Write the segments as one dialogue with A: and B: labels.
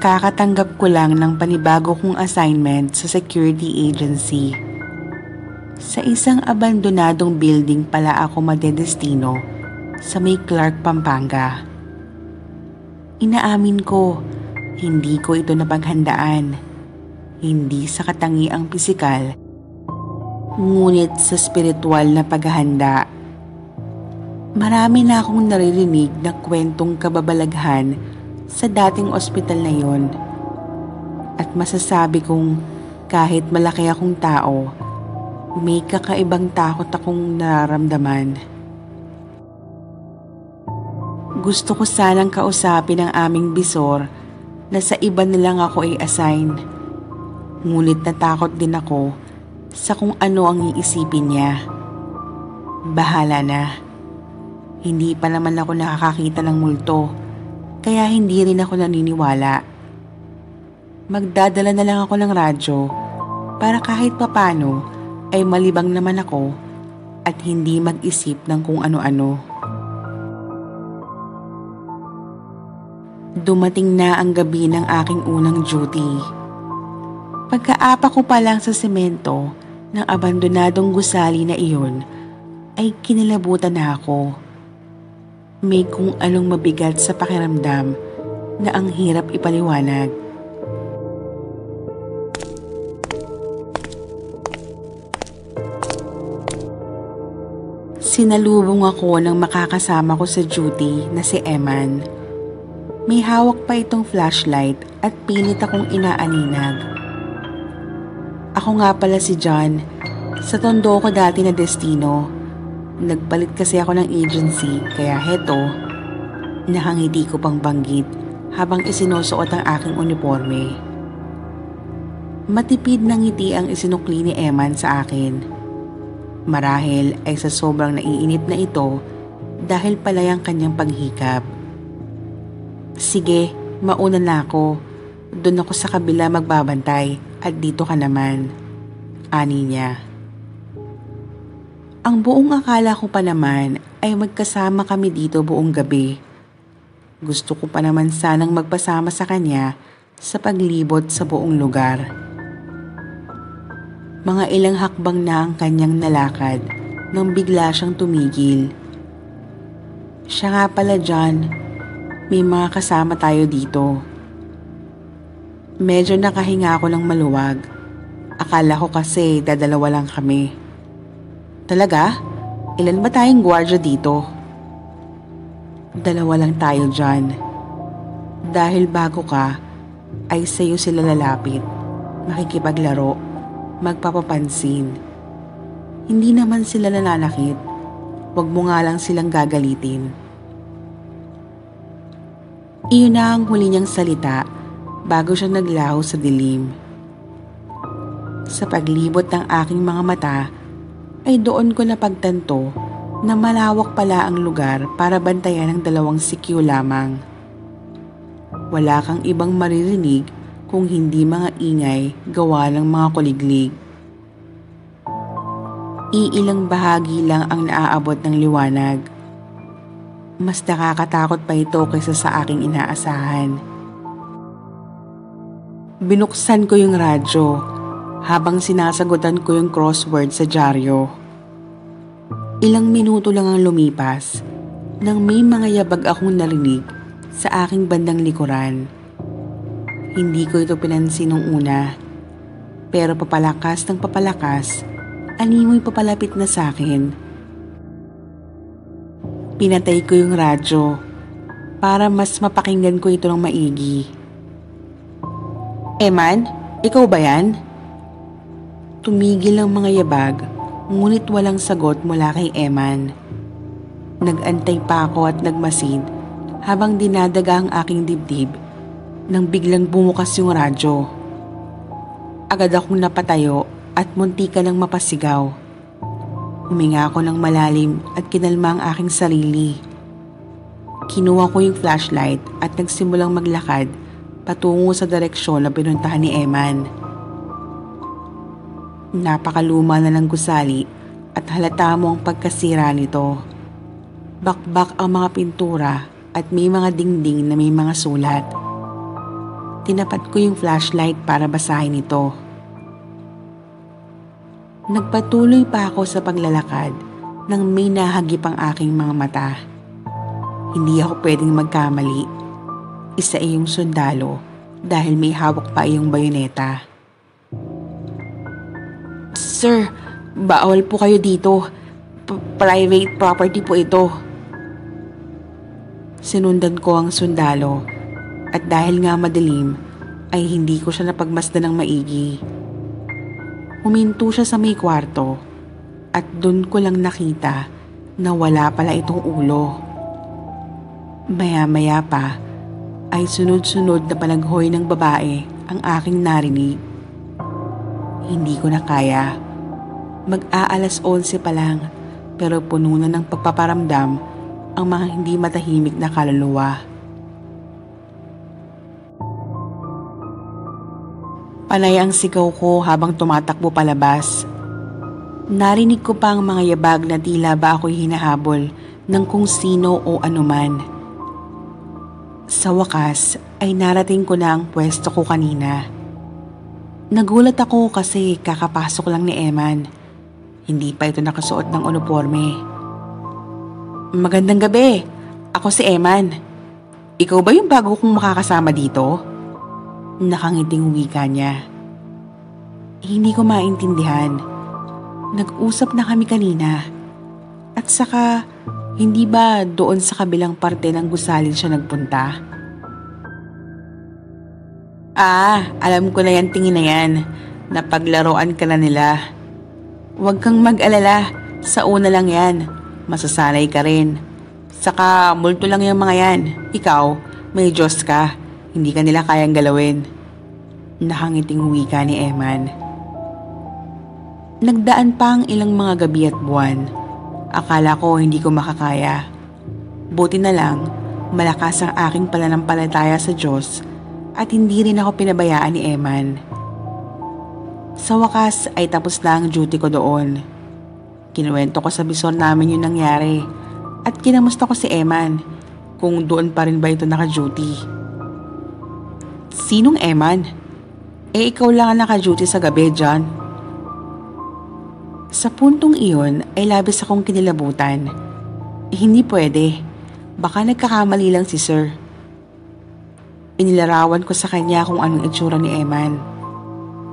A: Kakatanggap ko lang ng panibago kong assignment sa security agency. Sa isang abandonadong building pala ako madedestino sa may Clark, Pampanga. Inaamin ko, hindi ko ito napaghandaan. Hindi sa katangiang pisikal, ngunit sa spiritual na paghahanda. Marami na akong naririnig na kwentong kababalaghan sa dating ospital na yon. At masasabi kong kahit malaki akong tao, may kakaibang takot akong nararamdaman. Gusto ko sanang kausapin ang aming bisor na sa iba na lang ako ay assign. Ngunit natakot din ako sa kung ano ang iisipin niya. Bahala na. Hindi pa naman ako nakakakita ng multo kaya hindi rin ako naniniwala. Magdadala na lang ako ng radyo para kahit papano ay malibang naman ako at hindi mag-isip ng kung ano-ano. Dumating na ang gabi ng aking unang duty. Pagkaapa ko pa lang sa semento ng abandonadong gusali na iyon, ay kinilabutan na ako. May kung anong mabigat sa pakiramdam na ang hirap ipaliwanag. Sinalubong ako ng makakasama ko sa duty na si Eman. May hawak pa itong flashlight at pilit akong inaaninag. Ako nga pala si John. Sa tondo ko dati na destino Nagpalit kasi ako ng agency kaya heto, nakangiti ko pang banggit habang isinusuot ang aking uniforme. Matipid na ngiti ang isinukli ni Eman sa akin. Marahil ay sa sobrang naiinit na ito dahil palay ang kanyang paghikap. Sige, mauna na ako. Doon ako sa kabila magbabantay at dito ka naman. Ani niya. Ang buong akala ko pa naman ay magkasama kami dito buong gabi. Gusto ko pa naman sanang magpasama sa kanya sa paglibot sa buong lugar. Mga ilang hakbang na ang kanyang nalakad nang bigla siyang tumigil. Siya nga pala dyan, may mga kasama tayo dito. Medyo nakahinga ako ng maluwag. Akala ko kasi dadalawa lang kami. Talaga? Ilan ba tayong gwardya dito? Dalawa lang tayo dyan. Dahil bago ka, ay sa'yo sila lalapit, makikipaglaro, magpapapansin. Hindi naman sila nananakit, huwag mo nga lang silang gagalitin. Iyon na ang huli niyang salita bago siya naglaho sa dilim. Sa paglibot ng aking mga mata, ay doon ko napagtanto na malawak pala ang lugar para bantayan ng dalawang sikyo lamang. Wala kang ibang maririnig kung hindi mga ingay gawa ng mga kuliglig. Iilang bahagi lang ang naaabot ng liwanag. Mas nakakatakot pa ito kaysa sa aking inaasahan. Binuksan ko yung radyo habang sinasagutan ko yung crossword sa dyaryo. Ilang minuto lang ang lumipas nang may mga yabag akong narinig sa aking bandang likuran. Hindi ko ito pinansin nung una, pero papalakas ng papalakas, animoy papalapit na sa akin. Pinatay ko yung radyo para mas mapakinggan ko ito ng maigi. Eman, ikaw ba yan? Tumigil ang mga yabag, ngunit walang sagot mula kay Eman. Nagantay pa ako at nagmasid habang dinadaga ang aking dibdib nang biglang bumukas yung radyo. Agad akong napatayo at munti ka lang mapasigaw. Huminga ako ng malalim at kinalma ang aking sarili. Kinuha ko yung flashlight at nagsimulang maglakad patungo sa direksyon na pinuntahan ni Eman. Napakaluma na ng gusali at halata mo ang pagkasira nito. Bakbak ang mga pintura at may mga dingding na may mga sulat. Tinapat ko yung flashlight para basahin ito. Nagpatuloy pa ako sa paglalakad nang may nahagip ang aking mga mata. Hindi ako pwedeng magkamali. Isa iyong sundalo dahil may hawak pa iyong bayoneta. Sir, bawal po kayo dito. P- private property po ito. Sinundan ko ang sundalo at dahil nga madilim ay hindi ko siya napagmasdan ng maigi. Huminto siya sa may kwarto at doon ko lang nakita na wala pala itong ulo. Maya-maya pa ay sunod-sunod na palaghoy ng babae ang aking narinig. Hindi ko na kaya. Mag-aalas 11 pa lang pero puno na ng pagpaparamdam ang mga hindi matahimik na kaluluwa. Panay ang sigaw ko habang tumatakbo palabas. Narinig ko pa ang mga yabag na tila ba ako'y hinahabol ng kung sino o anuman. Sa wakas ay narating ko na ang pwesto ko kanina. Nagulat ako kasi kakapasok lang ni Eman. Hindi pa ito nakasuot ng uniforme. Magandang gabi. Ako si Eman. Ikaw ba yung bago kong makakasama dito? Nakangiting wika niya. Hindi ko maintindihan. Nag-usap na kami kanina. At saka, hindi ba doon sa kabilang parte ng gusalin siya nagpunta? Ah, alam ko na yan tingin na yan. Napaglaruan ka na nila. Huwag kang mag-alala. Sa una lang yan. Masasanay ka rin. Saka, multo lang yung mga yan. Ikaw, may Diyos ka. Hindi ka nila kayang galawin. Nakangiting wika ni Eman. Nagdaan pa ang ilang mga gabi at buwan. Akala ko hindi ko makakaya. Buti na lang, malakas ang aking pananampalataya sa Diyos at hindi rin ako pinabayaan ni Eman. Sa wakas ay tapos na ang duty ko doon. Kinuwento ko sa bisor namin yung nangyari at kinamusta ko si Eman kung doon pa rin ba ito naka-duty. Sinong Eman? Eh ikaw lang ang naka-duty sa gabi, John. Sa puntong iyon ay labis akong kinilabutan. Eh, hindi pwede. Baka nagkakamali lang si Sir. Inilarawan ko sa kanya kung anong itsura ni Eman.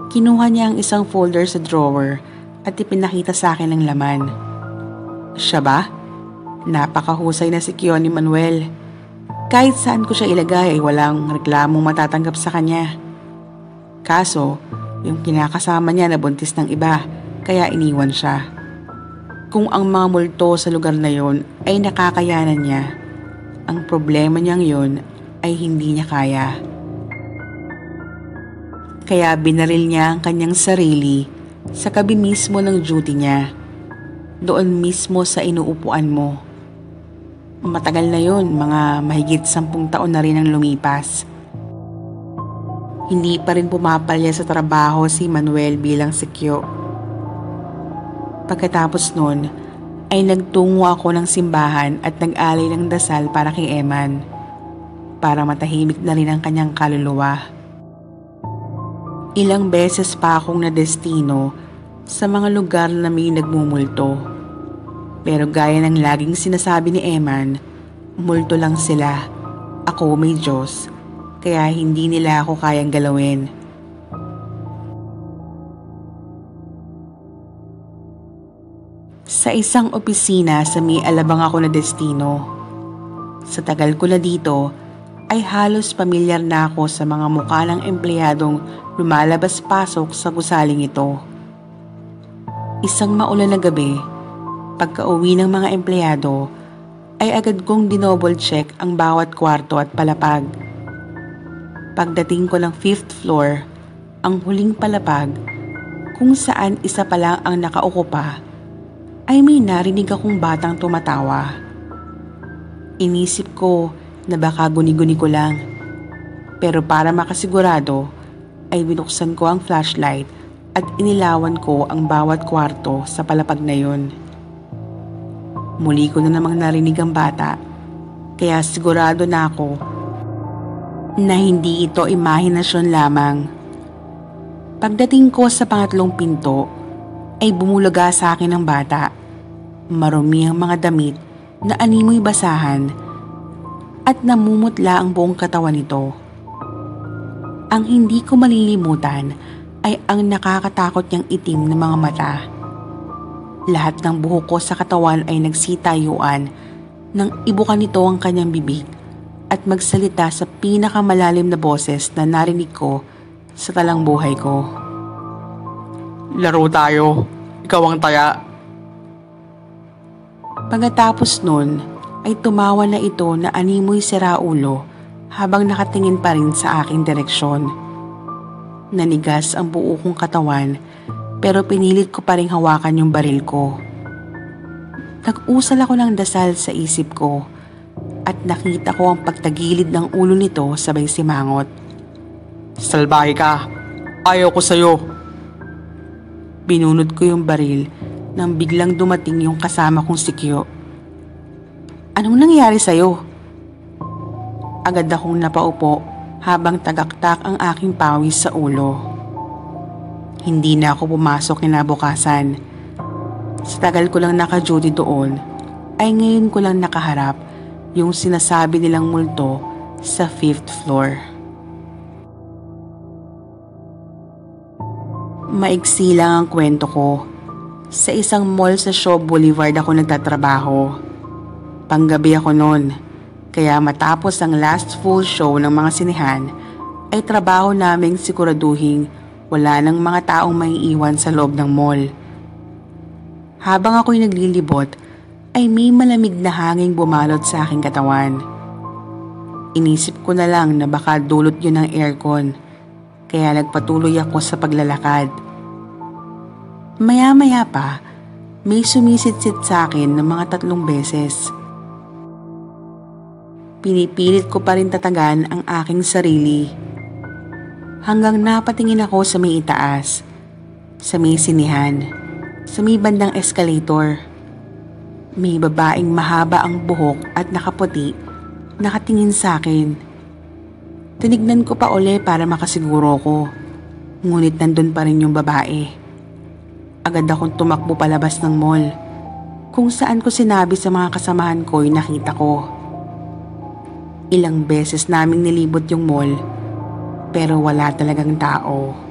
A: Kinuha niya ang isang folder sa drawer at ipinakita sa akin ang laman. Siya ba? Napakahusay na si Kion ni Manuel. Kahit saan ko siya ilagay ay walang reklamong matatanggap sa kanya. Kaso, yung kinakasama niya na buntis ng iba, kaya iniwan siya. Kung ang mga multo sa lugar na yon ay nakakayanan niya, ang problema niyang yon ay hindi niya kaya. Kaya binaril niya ang kanyang sarili sa kabi mismo ng duty niya. Doon mismo sa inuupuan mo. Matagal na yun, mga mahigit sampung taon na rin ang lumipas. Hindi pa rin pumapalya sa trabaho si Manuel bilang sikyo. Pagkatapos nun, ay nagtungo ako ng simbahan at nag-alay ng dasal para kay Eman para matahimik na rin ang kanyang kaluluwa. Ilang beses pa akong nadestino sa mga lugar na may nagmumulto pero gaya ng laging sinasabi ni Eman, multo lang sila. Ako may Diyos, kaya hindi nila ako kayang galawin. Sa isang opisina sa may alabang ako na destino. Sa tagal ko na dito, ay halos pamilyar na ako sa mga mukha ng empleyadong lumalabas-pasok sa gusaling ito. Isang maulan na gabi, Pagka-uwi ng mga empleyado, ay agad kong dinouble check ang bawat kwarto at palapag. Pagdating ko ng fifth floor, ang huling palapag, kung saan isa pa lang ang nakaukupa, ay may narinig akong batang tumatawa. Inisip ko na baka guni-guni ko lang. Pero para makasigurado, ay binuksan ko ang flashlight at inilawan ko ang bawat kwarto sa palapag na yun. Muli ko na namang narinig ang bata, kaya sigurado na ako na hindi ito imahinasyon lamang. Pagdating ko sa pangatlong pinto, ay bumulaga sa akin ang bata. Marumi ang mga damit na animoy basahan at namumutla ang buong katawan nito. Ang hindi ko malilimutan ay ang nakakatakot niyang itim na mga mata. Lahat ng buhok ko sa katawan ay nagsitayuan nang ibukan nito ang kanyang bibig at magsalita sa pinakamalalim na boses na narinig ko sa talang buhay ko.
B: Laro tayo. Ikaw ang taya.
A: Pagkatapos nun ay tumawa na ito na animoy siraulo habang nakatingin pa rin sa aking direksyon. Nanigas ang buo kong katawan pero pinilit ko pa rin hawakan yung baril ko. Nag-usal ako ng dasal sa isip ko at nakita ko ang pagtagilid ng ulo nito sabay simangot.
B: Salbahe ka. Ayaw ko sa'yo.
A: Binunod ko yung baril nang biglang dumating yung kasama kong si Kyo. Anong nangyari sa'yo? Agad akong napaupo habang tagaktak ang aking pawis sa ulo. Hindi na ako pumasok kinabukasan. Sa tagal ko lang naka-duty doon, ay ngayon ko lang nakaharap yung sinasabi nilang multo sa fifth floor. Maigsi lang ang kwento ko. Sa isang mall sa Shaw Boulevard ako nagtatrabaho. Panggabi ako noon, kaya matapos ang last full show ng mga sinehan, ay trabaho naming siguraduhing wala nang mga taong maiiwan sa loob ng mall. Habang ako'y naglilibot, ay may malamig na hanging bumalot sa aking katawan. Inisip ko na lang na baka dulot yun ng aircon, kaya nagpatuloy ako sa paglalakad. Maya-maya pa, may sumisit-sit sa akin ng mga tatlong beses. Pinipilit ko pa rin tatagan ang aking sarili. Hanggang napatingin ako sa may itaas, sa may sinihan, sa may bandang escalator. May babaeng mahaba ang buhok at nakaputi, nakatingin sa akin. Tinignan ko pa uli para makasiguro ko, ngunit nandun pa rin yung babae. Agad akong tumakbo palabas ng mall, kung saan ko sinabi sa mga kasamahan ko'y nakita ko. Ilang beses naming nilibot yung mall, pero wala talagang tao.